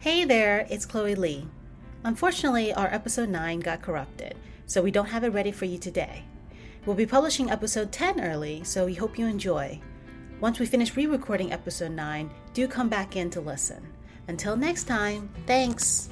Hey there, it's Chloe Lee. Unfortunately, our episode 9 got corrupted, so we don't have it ready for you today. We'll be publishing episode 10 early, so we hope you enjoy. Once we finish re recording episode 9, do come back in to listen. Until next time, thanks!